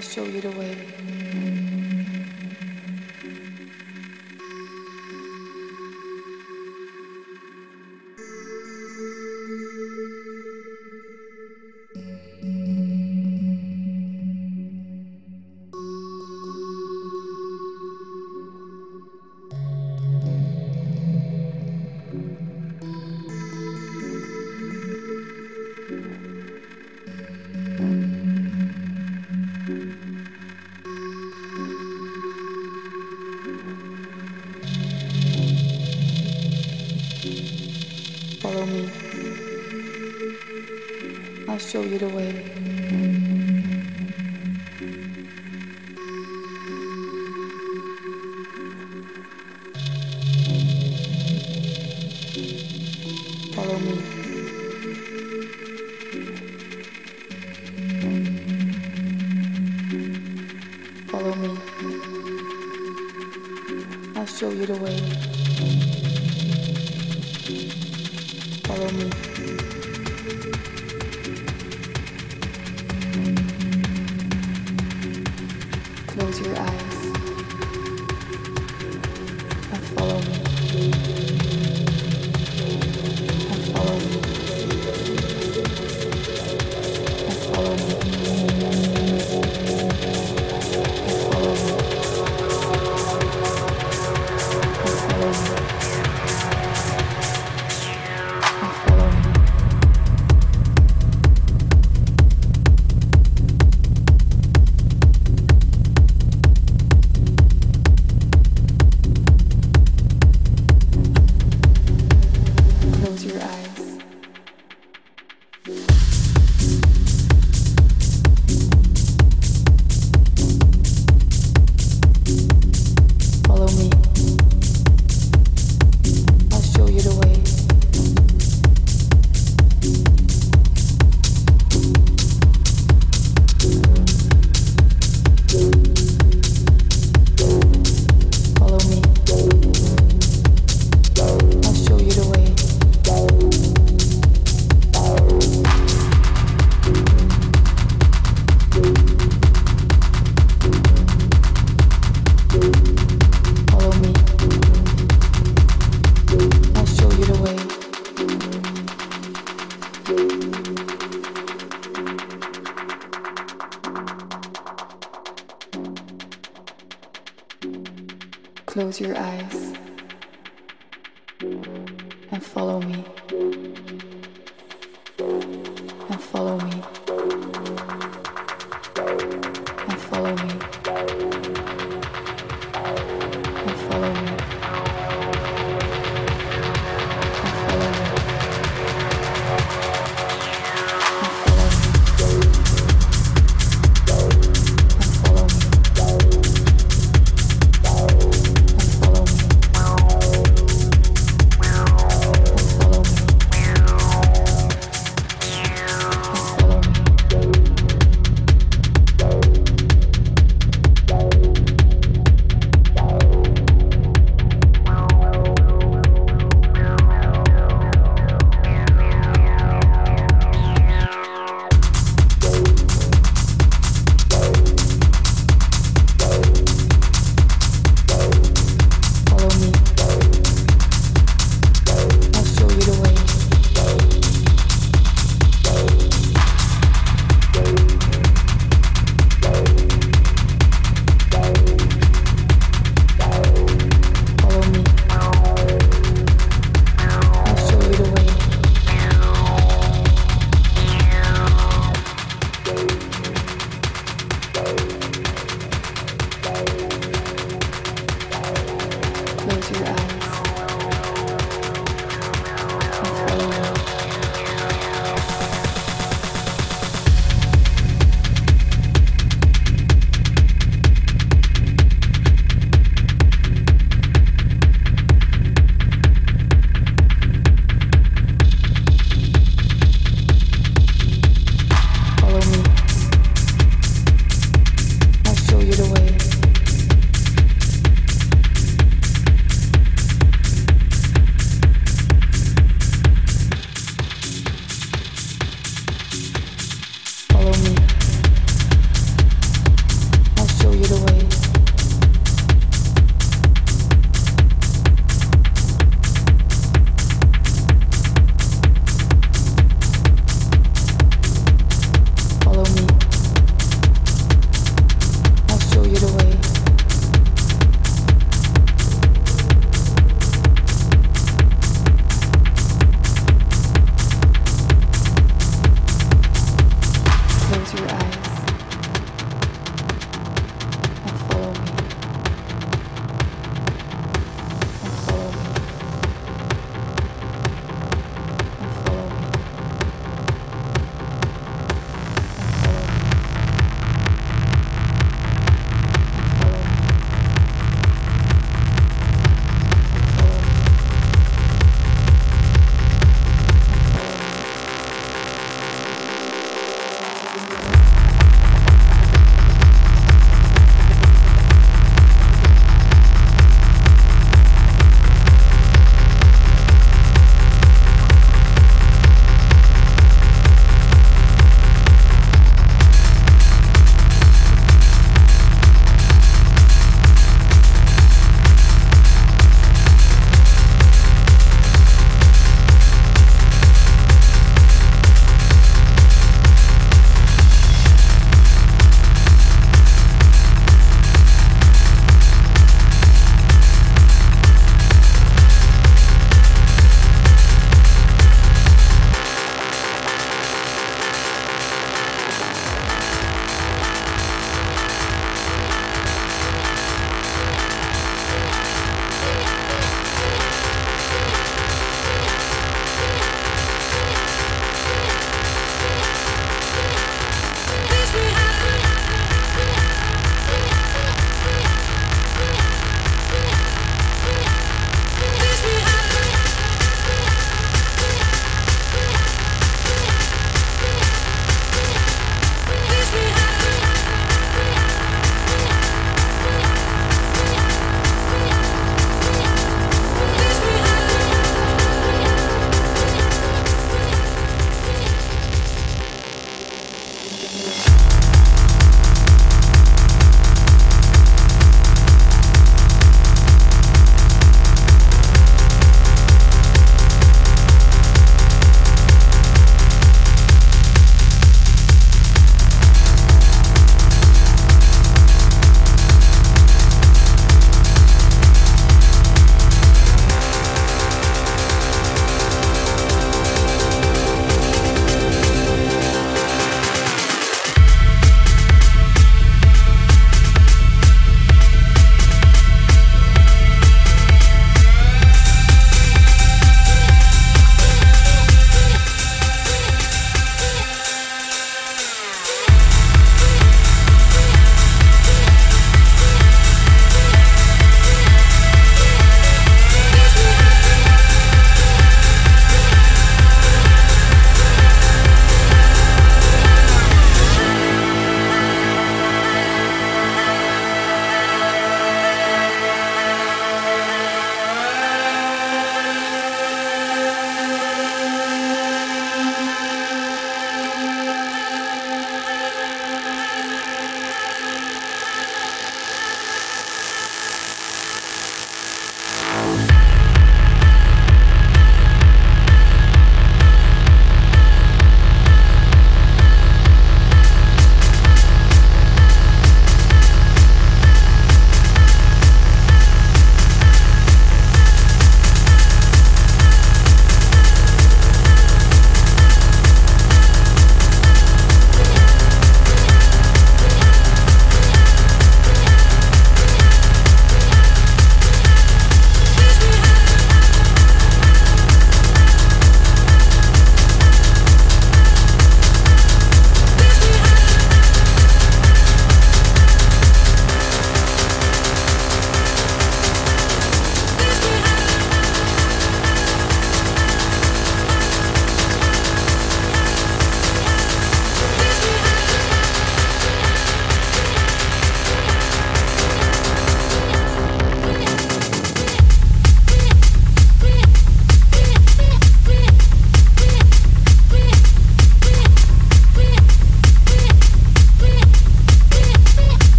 I'll show you the way. your little close your eyes.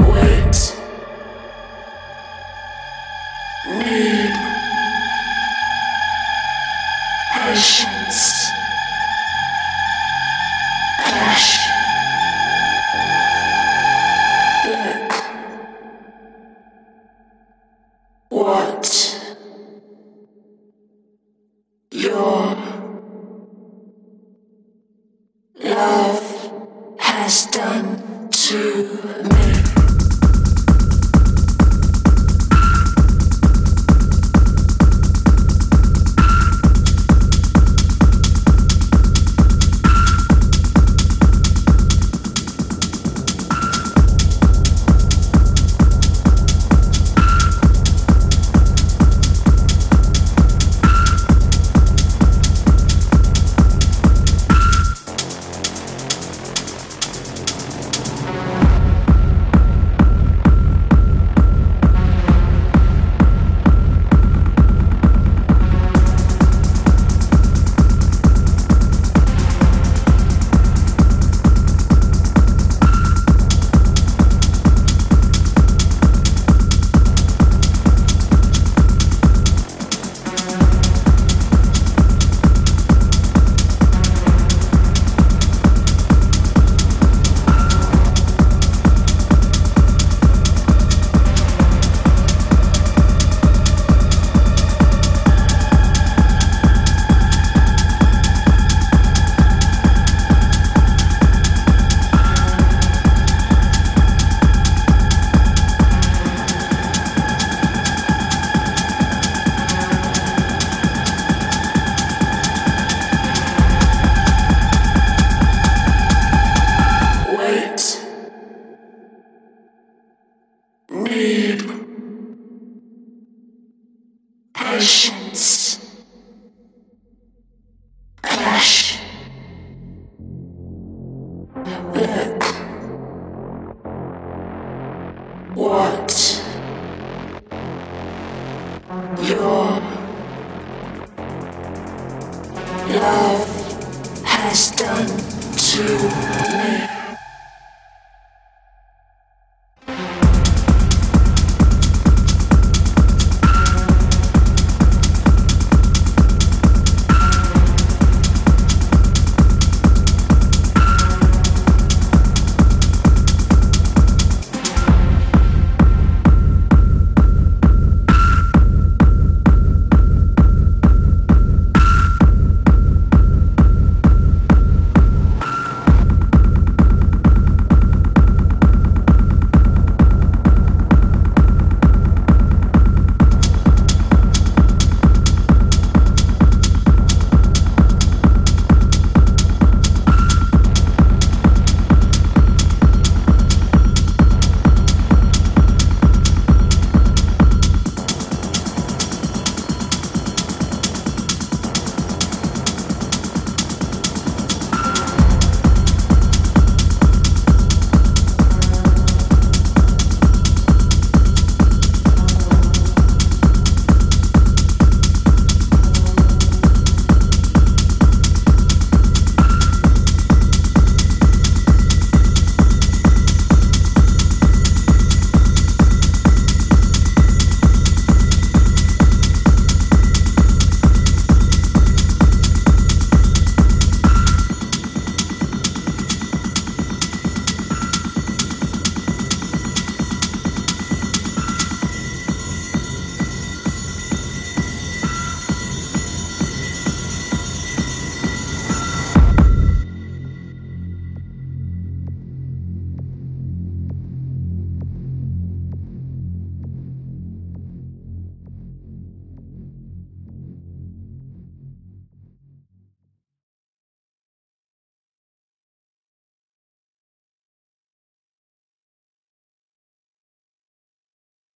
Wait, Patience.